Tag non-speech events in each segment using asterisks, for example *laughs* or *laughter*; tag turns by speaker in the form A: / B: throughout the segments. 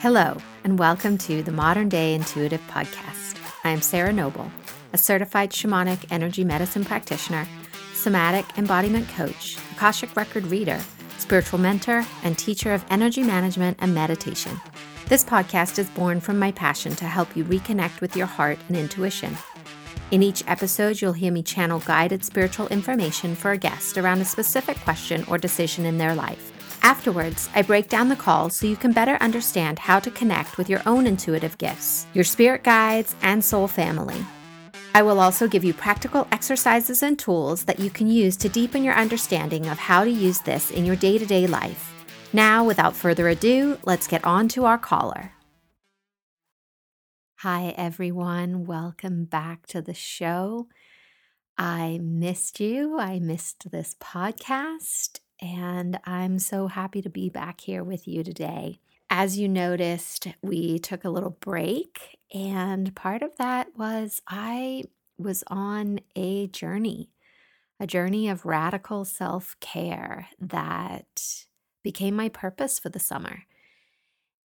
A: Hello, and welcome to the Modern Day Intuitive Podcast. I am Sarah Noble, a certified shamanic energy medicine practitioner, somatic embodiment coach, Akashic record reader, spiritual mentor, and teacher of energy management and meditation. This podcast is born from my passion to help you reconnect with your heart and intuition. In each episode, you'll hear me channel guided spiritual information for a guest around a specific question or decision in their life. Afterwards, I break down the call so you can better understand how to connect with your own intuitive gifts, your spirit guides, and soul family. I will also give you practical exercises and tools that you can use to deepen your understanding of how to use this in your day to day life. Now, without further ado, let's get on to our caller. Hi, everyone. Welcome back to the show. I missed you. I missed this podcast, and I'm so happy to be back here with you today. As you noticed, we took a little break, and part of that was I was on a journey, a journey of radical self care that became my purpose for the summer.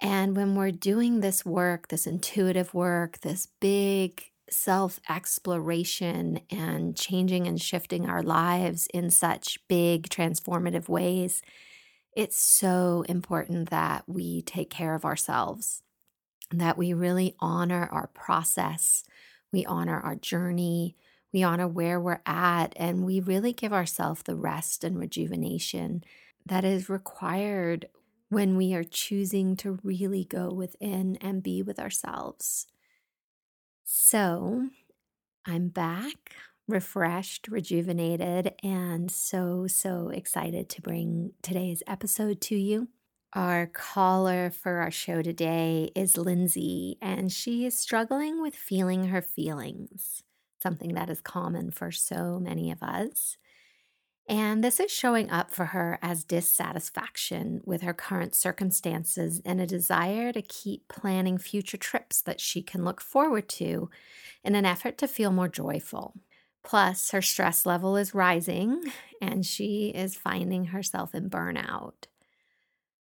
A: And when we're doing this work, this intuitive work, this big self exploration and changing and shifting our lives in such big transformative ways, it's so important that we take care of ourselves, that we really honor our process, we honor our journey, we honor where we're at, and we really give ourselves the rest and rejuvenation that is required when we are choosing to really go within and be with ourselves. So I'm back, refreshed, rejuvenated, and so, so excited to bring today's episode to you. Our caller for our show today is Lindsey, and she is struggling with feeling her feelings, something that is common for so many of us. And this is showing up for her as dissatisfaction with her current circumstances and a desire to keep planning future trips that she can look forward to in an effort to feel more joyful. Plus, her stress level is rising and she is finding herself in burnout.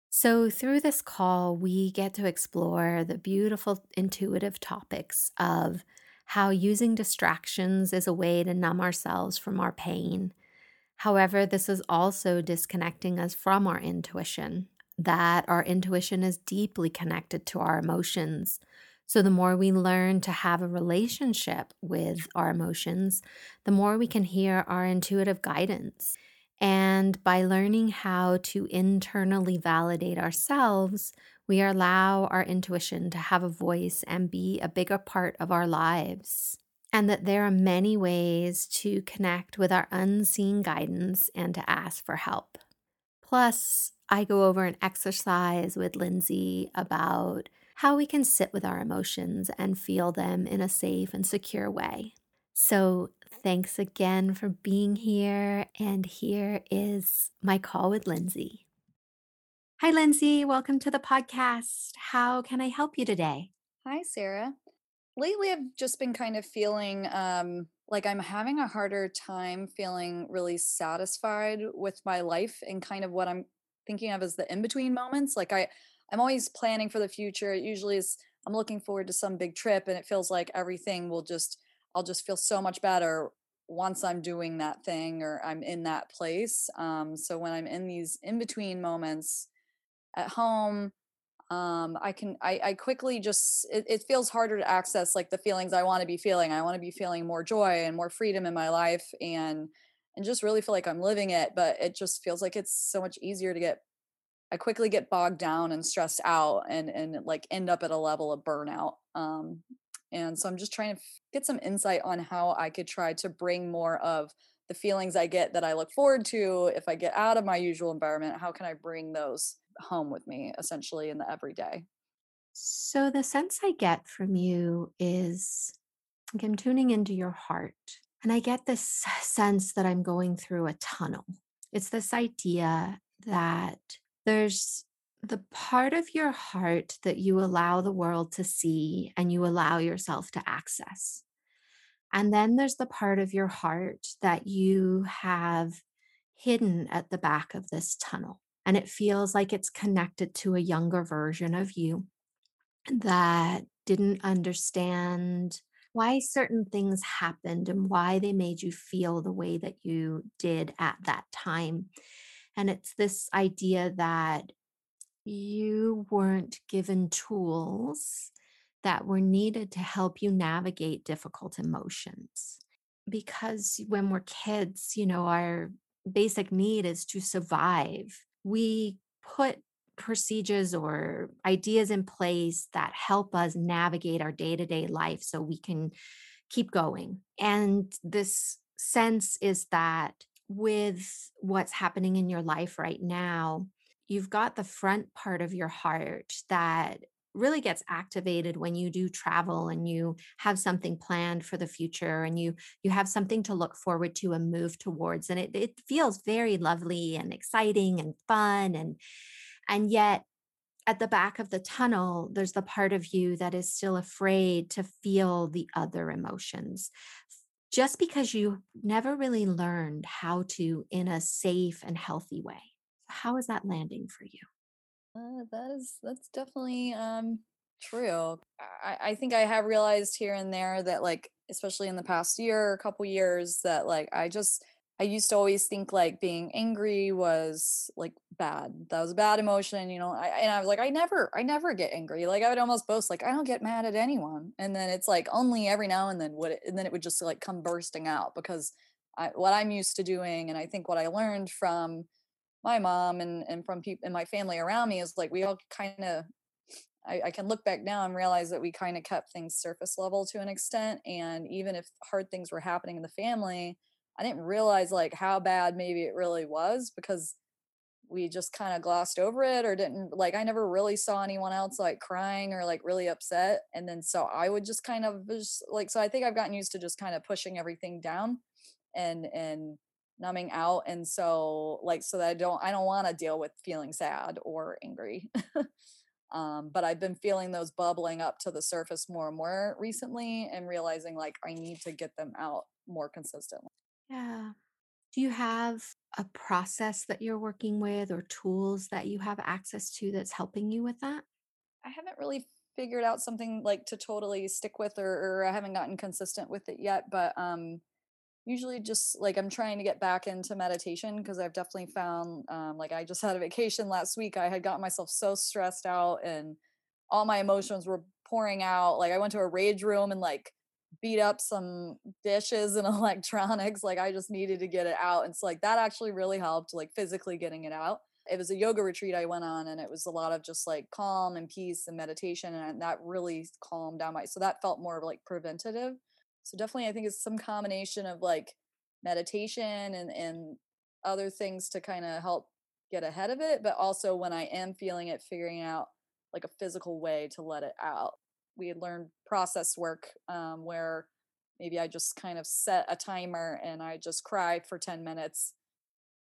A: So, through this call, we get to explore the beautiful intuitive topics of how using distractions is a way to numb ourselves from our pain However, this is also disconnecting us from our intuition, that our intuition is deeply connected to our emotions. So, the more we learn to have a relationship with our emotions, the more we can hear our intuitive guidance. And by learning how to internally validate ourselves, we allow our intuition to have a voice and be a bigger part of our lives and that there are many ways to connect with our unseen guidance and to ask for help. Plus, I go over an exercise with Lindsey about how we can sit with our emotions and feel them in a safe and secure way. So, thanks again for being here. And here is my call with Lindsey. Hi, Lindsey. Welcome to the podcast. How can I help you today?
B: Hi, Sarah lately I've just been kind of feeling um, like I'm having a harder time feeling really satisfied with my life and kind of what I'm thinking of as the in between moments. Like I, I'm always planning for the future. It usually is I'm looking forward to some big trip, and it feels like everything will just I'll just feel so much better once I'm doing that thing or I'm in that place. Um, so when I'm in these in between moments at home um i can i i quickly just it, it feels harder to access like the feelings i want to be feeling. I want to be feeling more joy and more freedom in my life and and just really feel like i'm living it but it just feels like it's so much easier to get i quickly get bogged down and stressed out and and like end up at a level of burnout. Um and so i'm just trying to get some insight on how i could try to bring more of the feelings i get that i look forward to if i get out of my usual environment how can i bring those home with me essentially in the everyday.
A: So, the sense I get from you is like I'm tuning into your heart, and I get this sense that I'm going through a tunnel. It's this idea that there's the part of your heart that you allow the world to see and you allow yourself to access. And then there's the part of your heart that you have hidden at the back of this tunnel. And it feels like it's connected to a younger version of you that didn't understand why certain things happened and why they made you feel the way that you did at that time. And it's this idea that you weren't given tools that were needed to help you navigate difficult emotions. Because when we're kids, you know, our basic need is to survive. We put procedures or ideas in place that help us navigate our day to day life so we can keep going. And this sense is that with what's happening in your life right now, you've got the front part of your heart that really gets activated when you do travel and you have something planned for the future and you you have something to look forward to and move towards and it, it feels very lovely and exciting and fun and and yet at the back of the tunnel there's the part of you that is still afraid to feel the other emotions. Just because you never really learned how to in a safe and healthy way. How is that landing for you
B: Uh, that is that's definitely um true. I, I think I have realized here and there that like especially in the past year or couple years that like I just I used to always think like being angry was like bad. That was a bad emotion, you know. I and I was like I never I never get angry. Like I would almost boast like I don't get mad at anyone. And then it's like only every now and then would it and then it would just like come bursting out because I, what I'm used to doing and I think what I learned from my mom and and from people and my family around me is like we all kind of I, I can look back now and realize that we kind of kept things surface level to an extent and even if hard things were happening in the family i didn't realize like how bad maybe it really was because we just kind of glossed over it or didn't like i never really saw anyone else like crying or like really upset and then so i would just kind of just like so i think i've gotten used to just kind of pushing everything down and and numbing out and so like so that i don't i don't want to deal with feeling sad or angry. *laughs* Um but i've been feeling those bubbling up to the surface more and more recently and realizing like i need to get them out more consistently.
A: Yeah. Do you have a process that you're working with or tools that you have access to that's helping you with that?
B: I haven't really figured out something like to totally stick with or, or i haven't gotten consistent with it yet but um Usually just like I'm trying to get back into meditation because I've definitely found um, like I just had a vacation last week. I had gotten myself so stressed out and all my emotions were pouring out. Like I went to a rage room and like beat up some dishes and *laughs* electronics. Like I just needed to get it out. And so like that actually really helped, like physically getting it out. It was a yoga retreat I went on and it was a lot of just like calm and peace and meditation and that really calmed down my so that felt more like preventative so definitely, I think it's some combination of like meditation and and other things to kind of help get ahead of it, but also when I am feeling it, figuring out like a physical way to let it out. We had learned process work um, where maybe I just kind of set a timer and I just cry for 10 minutes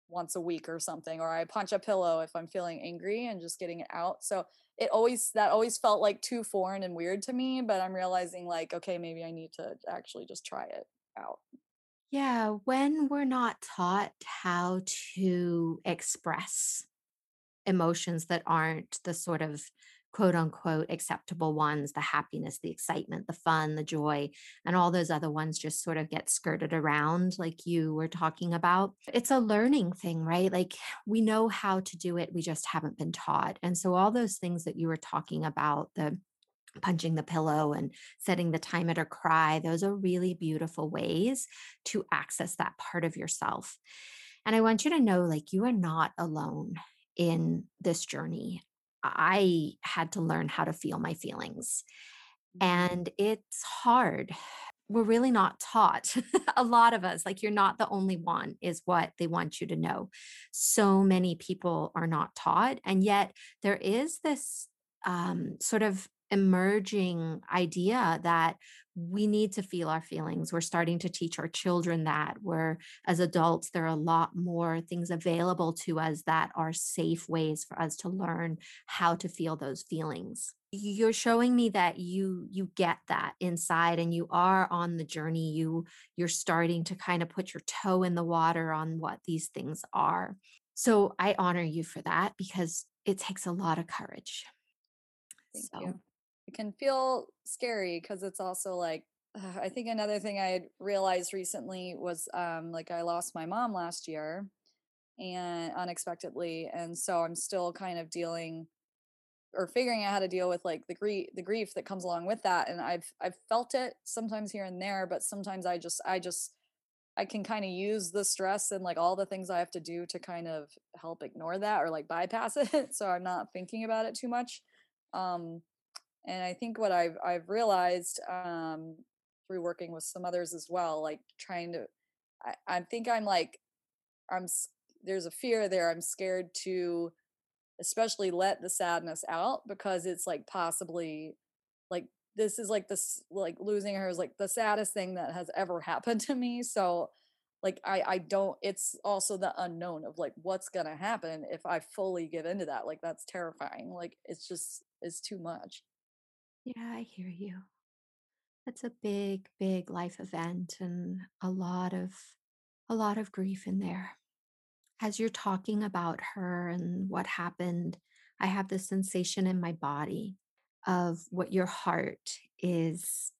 B: once a week or something or i punch a pillow if i'm feeling angry and just getting it out so it always that always felt like too foreign and weird to me but i'm realizing like okay maybe i need to actually just try it out.
A: Yeah when we're not taught how to express emotions that aren't the sort of quote unquote acceptable ones the happiness, the excitement, the fun, the joy, and all those other ones just sort of get skirted around, like you were talking about. It's a learning thing, right? Like we know how to do it, we just haven't been taught. And so, all those things that you were talking about, the punching the pillow and setting the timer to cry, those are really beautiful ways to access that part of yourself. And I want you to know like you are not alone in this journey. I had to learn how to feel my feelings.
B: Mhm.
A: And it's hard. We're really not taught. *laughs* a lot of us, like you're not the only one, is what they want you to know. So many people are not taught. And yet there is this um, sort of emerging idea that we need to feel our feelings. We're starting to teach our children that. We're, as adults, there are a lot more things available to us that are safe ways for us to learn how to feel those feelings you're showing me that you you get that inside and you are on the journey you you're starting to kind of put your toe in the water on what these things are So I honor you for that because it takes a lot of courage.
B: Thank
A: So,
B: you. It can feel scary because it's also like, *sighs* I think another thing I had realized recently was um, like I lost my mom last year and unexpectedly. And so I'm still kind of dealing or figuring out how to deal with like the grief the grief that comes along with that and i've i've felt it sometimes here and there but sometimes i just i just i can kind of use the stress and like all the things i have to do to kind of help ignore that or like bypass *laughs* it so i'm not thinking about it too much um and i think what i've i've realized um through working with some others as well like trying to i, I think i'm like i'm there's a fear there i'm scared to especially let the sadness out because it's like possibly like this is like this like losing her is like the saddest thing that has ever *laughs* happened to me so like i i don't it's also the unknown of like what's gonna happen if i fully give into that like that's terrifying like it's just it's too much
A: yeah, I hear you. That's a big, big life event and a lot of a lot of grief in there. As you're talking about her and what happened, I have this sensation in my body of what your heart is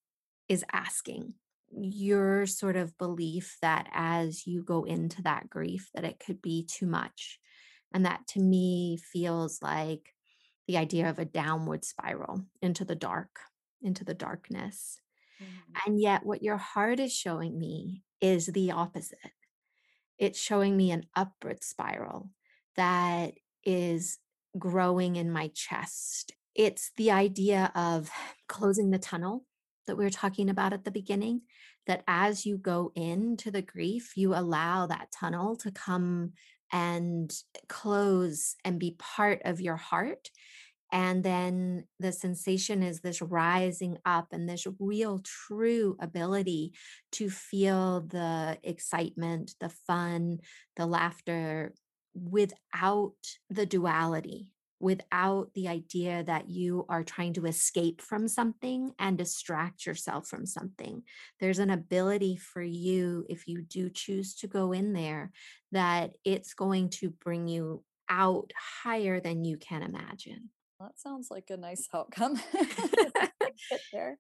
A: is asking. Your sort of belief that as you go into that grief that it could be too much. And that to me feels like the idea of a downward spiral into the dark, into the darkness.
B: Mhm.
A: And yet what your heart is showing me is the opposite it's showing me an upward spiral that is growing in my chest. It's the idea of closing the tunnel that we were talking about at the beginning, that as you go into the grief, you allow that tunnel to come and close and be part of your heart and then the sensation is this rising up and this real true ability to feel the excitement, the fun, the laughter without the duality, without the idea that you are trying to escape from something and distract yourself from something. There's an ability for you, if you do choose to go in there, that it's going to bring you out higher than you can imagine.
B: that sounds like a nice outcome if I could get there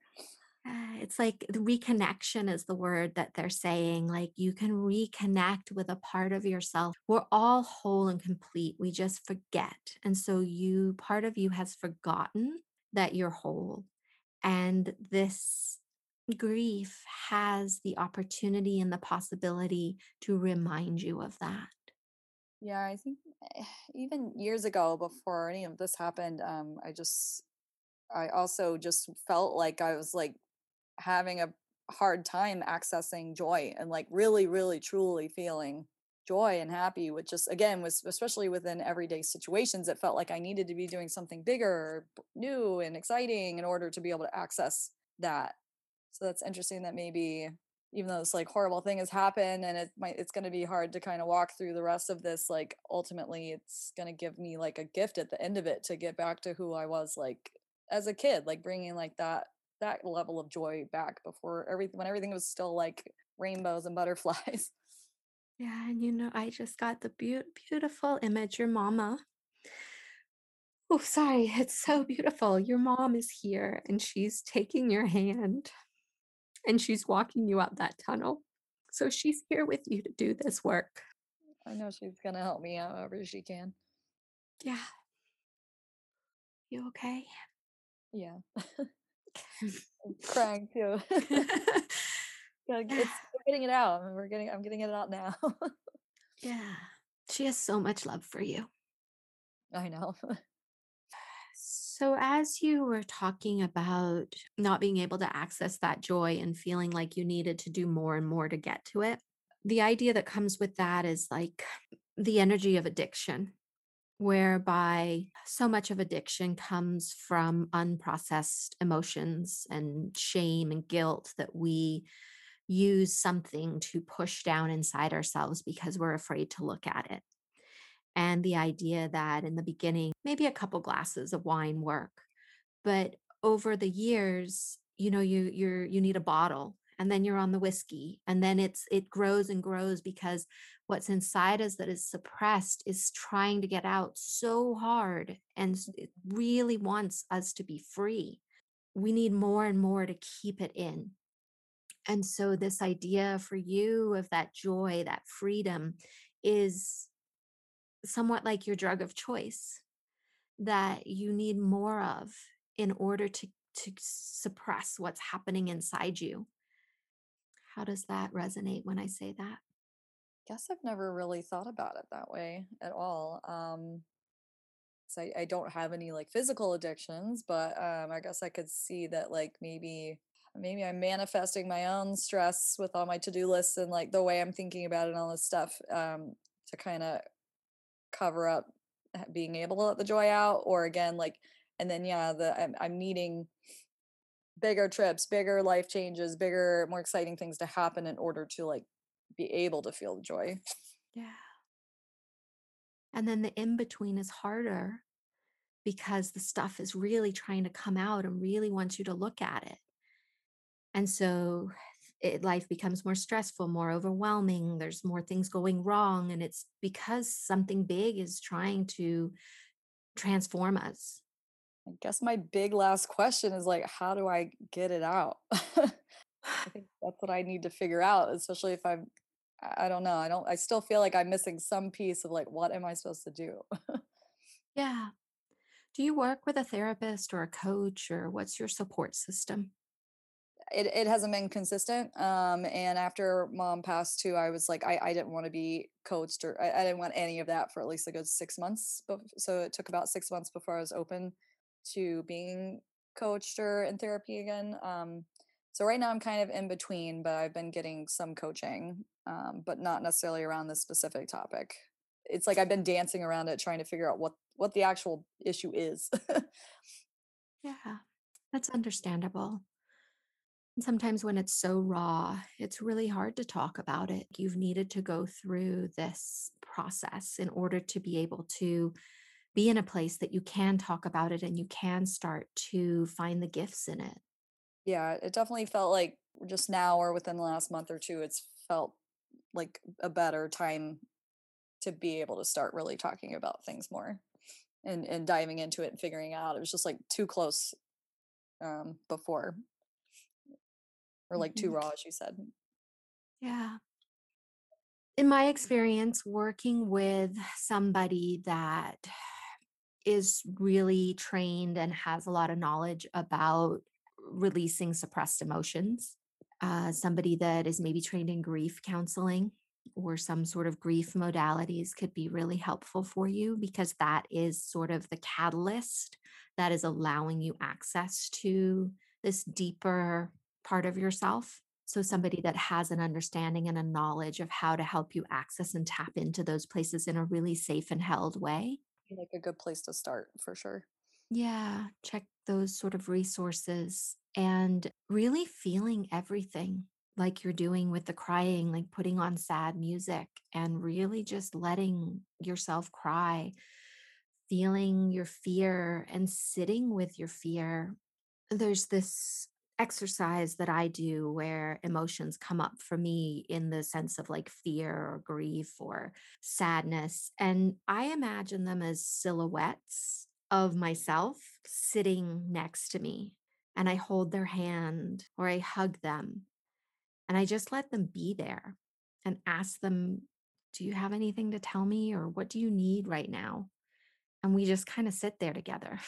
A: It's like the reconnection is the word that they're saying. Like you can reconnect with a part of yourself. We're all whole and complete. We just forget. And so you, part of you has forgotten that you're whole. And this grief has the opportunity and the possibility to remind you of that.
B: yeah i think eh, even years ago before any of this happened um i just i also just felt like i was like having a hard time accessing joy and like really really truly feeling joy and happy with just again was especially within everyday situations it felt like i needed to be doing something bigger new and exciting in order to be able to access that. So that's interesting that maybe even though this like horrible thing has happened and it might it's going to be hard to kind of walk through the rest of this like ultimately it's going to give me like a gift at the end of it to get back to who i was like as a kid like bringing like that that level of joy back before everything when everything was still like rainbows and butterflies *laughs*
A: Yeah. And you know, I just got the beau- beautiful image. Your mama Oh, sorry. It's so beautiful. Your mom is here and she's taking your hand and she's walking you up that tunnel. So she's here with you to do this work.
B: i know she's going to help me out however she can
A: Yeah. You okay?
B: yeah *laughs* *laughs* crying too *laughs* *laughs* it's *sighs* we're getting it out I mean, we're getting i'm getting it out now
A: Yeah. She has so much love for you.
B: i know
A: So, as you were talking about not being able to access that joy and feeling like you needed to do more and more to get to it, the idea that comes with that is like the energy of addiction whereby so much of addiction comes from unprocessed emotions and shame and guilt that we use something to push down inside ourselves because we're afraid to look at it. And the idea that in the beginning, maybe a couple glasses of wine work, but over the years, you know, you you're you need a bottle and then you're on the whiskey and then it's it grows and grows because what's inside us that is suppressed is trying to get out so hard and it really wants us to be free. We need more and more to keep it in. And so this idea for you of that joy that freedom is somewhat like your drug of choice that you need more of in order to to suppress what's happening inside you how does that resonate when I say that?
B: I guess I've never really thought about it that way at all. Um, 'cause I, I don't have any like physical addictions, but um, I guess I could see that like maybe maybe I'm manifesting my own stress with all my to-do lists and like the way I'm thinking about it and all this stuff um, to kind of cover up being able to let the joy out, or again like, and then yeah, the I'm, I'm needing bigger trips, bigger life changes, bigger, more exciting things to happen in order to like be able to feel the joy.
A: Yeah. And then the in between is harder because the stuff is really trying to come out and really wants you to look at it. And so it, life becomes more stressful, more overwhelming. There's more things going wrong. And it's because something big is trying to transform us.
B: I guess my big last question is like, how do I get it out? *laughs* I think that's what I need to figure out, especially if I'm, I don't know. I don't, I still feel like I'm missing some piece of like, what am I supposed to do? *laughs*
A: Yeah. Do you work with a therapist or a coach, or what's your support system?
B: it, it hasn't been consistent. Um, and after mom passed too, I was like, I, I didn't want to be coached or I, I didn't want any of that for at least a good six months. So it took about six months before I was open to being coached or in therapy again. Um, so right now I'm kind of in between, but I've been getting some coaching, um, but not necessarily around this specific topic. It's like I've been dancing around it, trying to figure out what what the actual issue is. *laughs*
A: Yeah, that's understandable. And sometimes when it's so raw, it's really hard to talk about it. You've needed to go through this process in order to be able to be in a place that you can talk about it and you can start to find the gifts in it.
B: yeah, it definitely felt like just now or within the last month or two, it's felt like a better time to be able to start really talking about things more and and diving into it and figuring out. It was just like too close um before or like too
A: Mhm.
B: raw, as you said.
A: Yeah. In my experience, working with somebody that is really trained and has a lot of knowledge about releasing suppressed emotions, uh, somebody that is maybe trained in grief counseling or some sort of grief modalities could be really helpful for you because that is sort of the catalyst that is allowing you access to this deeper part of yourself. So, somebody that has an understanding and a knowledge of how to help you access and tap into those places in a really safe and held way
B: Like a good place to start for sure.
A: Yeah, check those sort of resources and really feeling everything like you're doing with the crying, like putting on sad music and really just letting yourself cry, feeling your fear and sitting with your fear. There's this exercise that I do where emotions come up for me in the sense of like fear or grief or sadness. And I imagine them as silhouettes of myself sitting next to me. And I hold their hand or I hug them and I just let them be there and ask them, Do you have anything to tell me? Or what do you need right now? And we just kind of sit there together.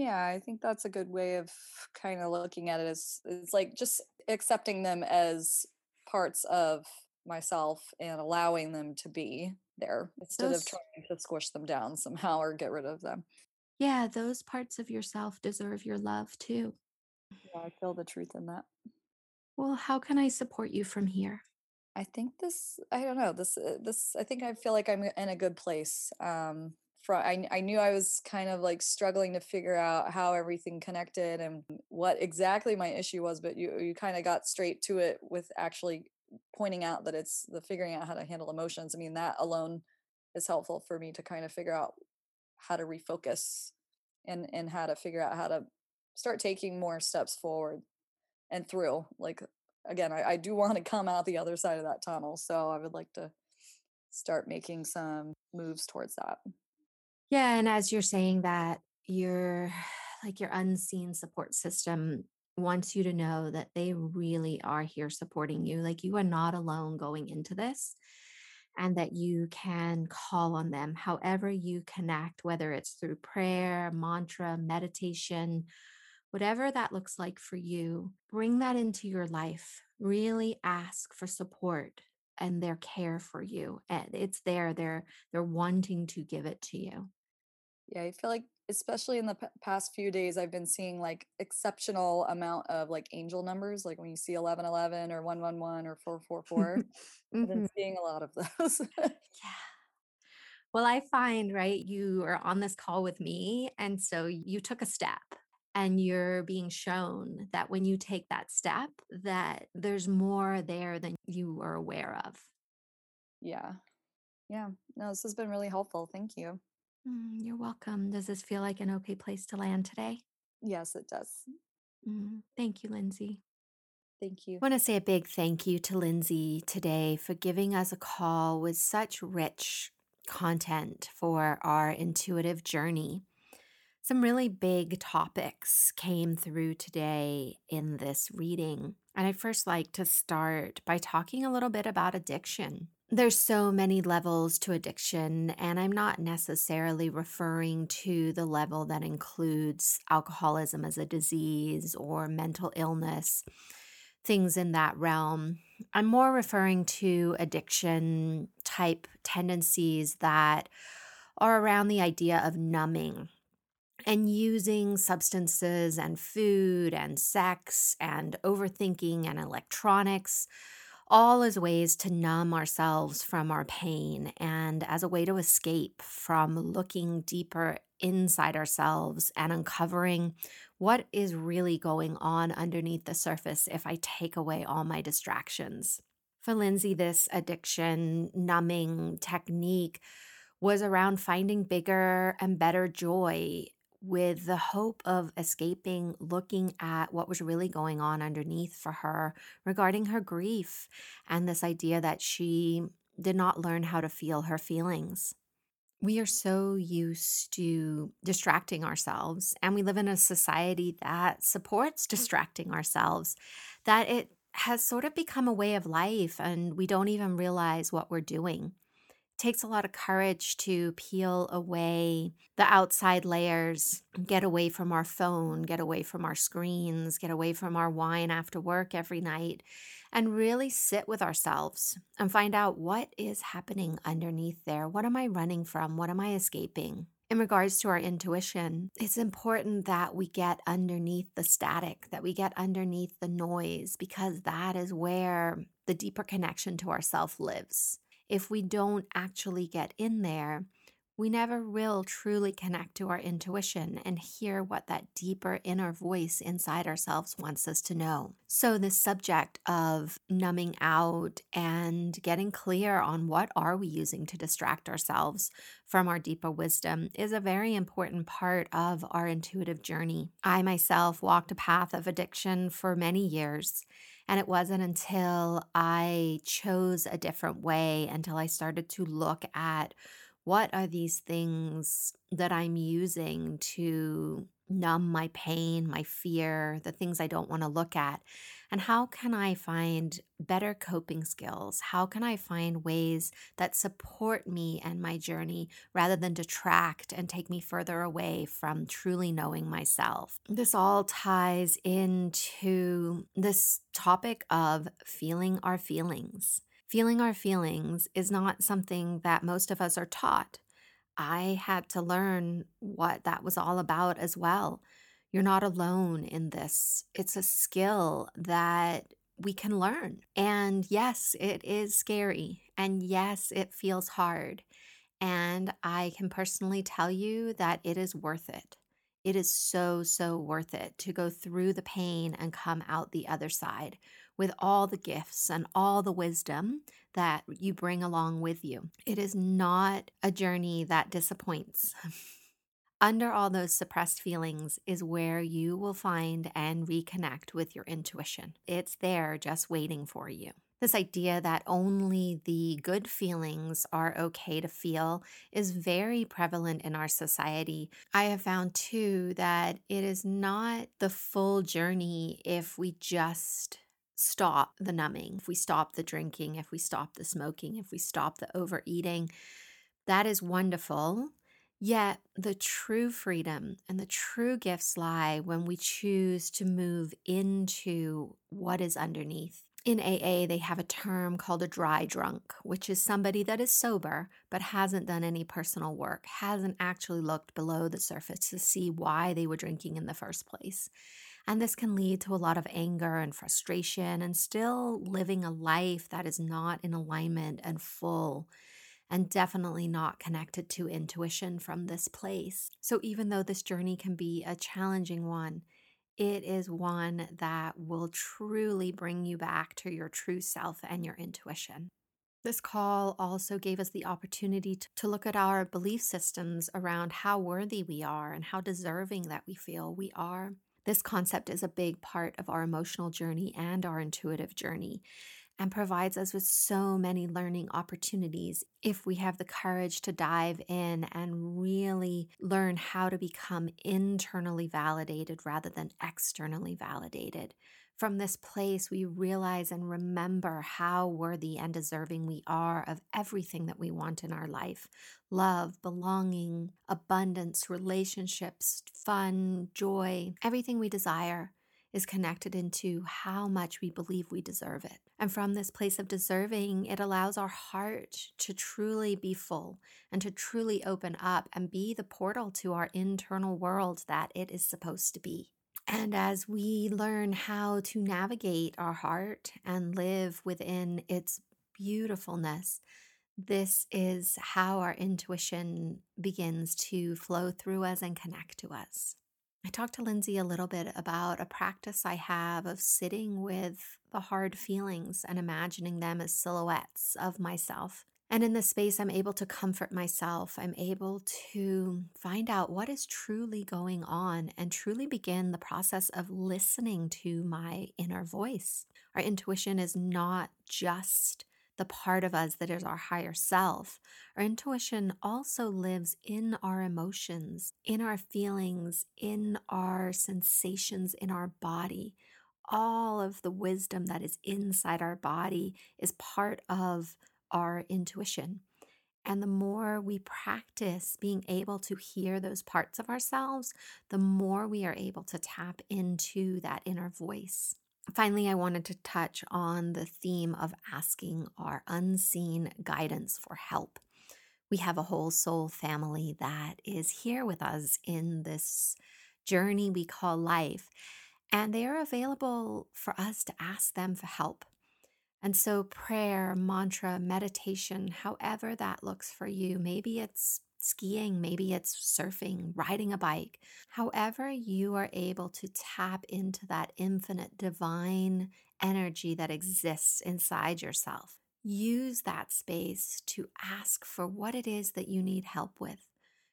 B: Yeah, I think that's a good way of kind of looking at it as it's like just accepting them as parts of myself and allowing them to be there instead of trying to squish them down somehow or get rid of them.
A: yeah, those parts of yourself deserve your love too.
B: Yeah, I feel the truth in that.
A: Well, how can I support you from here?
B: I think this, I don't know, this, uh, this, I think I feel like I'm in a good place. Um, I, I knew I was kind of like struggling to figure out how everything connected and what exactly my issue was, but you, you kind of got straight to it with actually pointing out that it's the figuring out how to handle emotions. I mean, that alone is helpful for me to kind of figure out how to refocus and, and how to figure out how to start taking more steps forward and through like again, I, I do want to come out the other side of that tunnel. So I would like to start making some moves towards that.
A: Yeah. And as you're saying that, your *sighs* like your unseen support system wants you to know that they really are here supporting you. Like you are not alone going into this and that you can call on them however you connect, whether it's through prayer, mantra, meditation, whatever that looks like for you. Bring that into your life. Really ask for support and their care for you. And it's there. They're they're wanting to give it to you.
B: Yeah, I feel like especially in the p- past few days I've been seeing like exceptional amount of like angel numbers like when you see 1111 or 111 or 444 *laughs* I've been
A: Mhm.
B: seeing a lot of those.
A: Yeah. Well, I find, right, you are on this call with me. And so you took a step and you're being shown that when you take that step, that there's more there than you are aware of.
B: yeah. Yeah. No, this has been really helpful. Thank you.
A: Mm, you're welcome. Does this feel like an okay place to land today?
B: Yes, it does.
A: Mm, thank you, Lindsey.
B: Thank you.
A: I want to say a big thank you to Lindsey today for giving us a call with such rich content for our intuitive journey. Some really big topics came through today in this reading. And I'd first like to start by talking a little bit about addiction. There's so many levels to addiction, and I'm not necessarily referring to the level that includes alcoholism as a disease or mental illness, things in that realm. I'm more referring to addiction type tendencies that are around the idea of numbing and using substances and food and sex and overthinking and electronics all as ways to numb ourselves from our pain and as a way to escape from looking deeper inside ourselves and uncovering what is really going on underneath the surface if I take away all my distractions. For Lindsey, this addiction numbing technique was around finding bigger and better joy with the hope of escaping looking at what was really going on underneath for her regarding her grief and this idea that she did not learn how to feel her feelings. We are so used to distracting ourselves, and we live in a society that supports distracting ourselves, that it has sort of become a way of life, and we don't even realize what we're doing takes a lot of courage to peel away the outside layers, get away from our phone, get away from our screens, get away from our wine after work every night, and really sit with ourselves and find out what is happening underneath there. What am I running from? What am I escaping? In regards to our intuition, it's important that we get underneath the static, that we get underneath the noise, because that is where the deeper connection to ourself lives if we don't actually get in there, we never will truly connect to our intuition and hear what that deeper inner voice inside ourselves wants us to know. So the subject of numbing out and getting clear on what are we using to distract ourselves from our deeper wisdom is a very important part of our intuitive journey. I myself walked a path of addiction for many years and it wasn't until I chose a different way, until I started to look at what are these things that I'm using to numb my pain, my fear, the things I don't want to look at? And how can I find better coping skills? How can I find ways that support me and my journey rather than detract and take me further away from truly knowing myself? This all ties into this topic of feeling our feelings. Feeling our feelings is not something that most of us are taught. I had to learn what that was all about as well. You're not alone in this. It's a skill that we can learn. And yes, it is scary. And yes, it feels hard. And I can personally tell you that it is worth it. It is so, so worth it to go through the pain and come out the other side with all the gifts and all the wisdom that you bring along with you. It is not a journey that disappoints. *laughs* Under all those suppressed feelings is where you will find and reconnect with your intuition. It's there just waiting for you. This idea that only the good feelings are okay to feel is very prevalent in our society. I have found too that it is not the full journey if we just stop the numbing, if we stop the drinking, if we stop the smoking, if we stop the overeating. That is wonderful. Yet the true freedom and the true gifts lie when we choose to move into what is underneath. In AA, they have a term called a dry drunk, which is somebody that is sober but hasn't done any personal work, hasn't actually looked below the surface to see why they were drinking in the first place. And this can lead to a lot of anger and frustration and still living a life that is not in alignment and full and definitely not connected to intuition from this place. So, even though this journey can be a challenging one, it is one that will truly bring you back to your true self and your intuition. This call also gave us the opportunity to, look at our belief systems around how worthy we are and how deserving that we feel we are. This concept is a big part of our emotional journey and our intuitive journey and provides us with so many learning opportunities if we have the courage to dive in and really learn how to become internally validated rather than externally validated. From this place, we realize and remember how worthy and deserving we are of everything that we want in our life love, belonging, abundance, relationships, fun, joy, everything we desire is connected into how much we believe we deserve it. And from this place of deserving, it allows our heart to truly be full and to truly open up and be the portal to our internal world that it is supposed to be. And as we learn how to navigate our heart and live within its beautifulness, this is how our intuition begins to flow through us and connect to us. I talked to Lindsey a little bit about a practice I have of sitting with the hard feelings and imagining them as silhouettes of myself. And in this space, I'm able to comfort myself. I'm able to find out what is truly going on and truly begin the process of listening to my inner voice. Our intuition is not just the part of us that is our higher self. Our intuition also lives in our emotions, in our feelings, in our sensations, in our body. All of the wisdom that is inside our body is part of our intuition. And the more we practice being able to hear those parts of ourselves, the more we are able to tap into that inner voice. Finally, I wanted to touch on the theme of asking our unseen guidance for help. We have a whole soul family that is here with us in this journey we call life, and they are available for us to ask them for help. And so, prayer, mantra, meditation, however that looks for you, maybe it's skiing, maybe it's surfing, riding a bike, however, you are able to tap into that infinite divine energy that exists inside yourself. Use that space to ask for what it is that you need help with.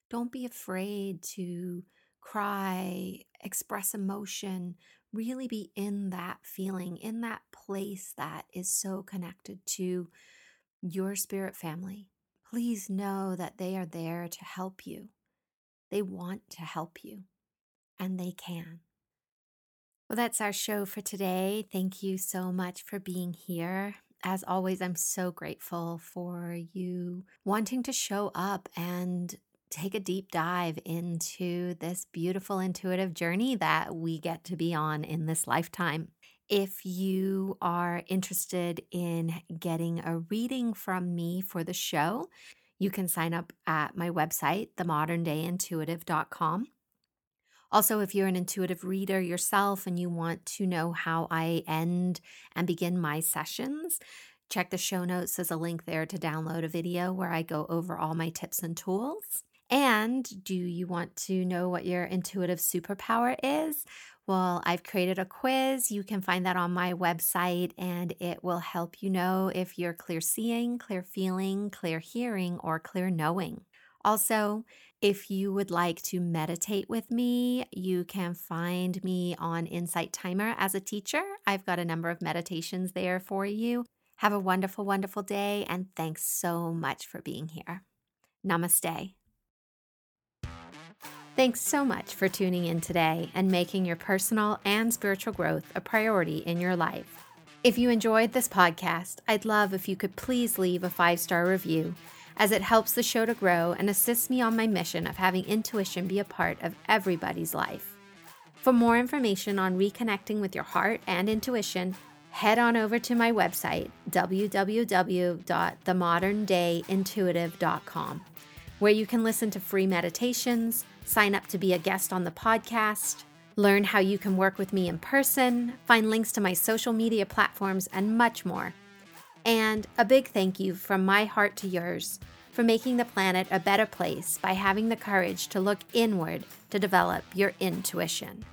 A: Don't be afraid to cry, express emotion, really be in that feeling, in that place that is so connected to your spirit family please know that they are there to help you. They want to help you, and they can. Well, that's our show for today. Thank you so much for being here. As always, I'm so grateful for you wanting to show up and take a deep dive into this beautiful intuitive journey that we get to be on in this lifetime. If you are interested in getting a reading from me for the show, you can sign up at my website, themoderndayintuitive.com. Also, if you're an intuitive reader yourself and you want to know how I end and begin my sessions, check the show notes. There's a link there to download a video where I go over all my tips and tools. And do you want to know what your intuitive superpower is? Well, I've created a quiz. You can find that on my website, and it will help you know if you're clear seeing, clear feeling, clear hearing, or clear knowing. Also, If you would like to meditate with me, you can find me on Insight Timer as a teacher. I've got a number of meditations there for you. Have a wonderful, wonderful day, and thanks so much for being here. Namaste. Thanks so much for tuning in today and making your personal and spiritual growth a priority in your life. If you enjoyed this podcast, I'd love if you could please leave a five star review, as it helps the show to grow and assists me on my mission of having intuition be a part of everybody's life. For more information on reconnecting with your heart and intuition, head on over to my website, www.themoderndayintuitive.com, where you can listen to free meditations, sign up to be a guest on the podcast, learn how you can work with me in person, find links to my social media platforms, and much more. And a big thank you from my heart to yours for making the planet a better place by having the courage to look inward to develop your intuition.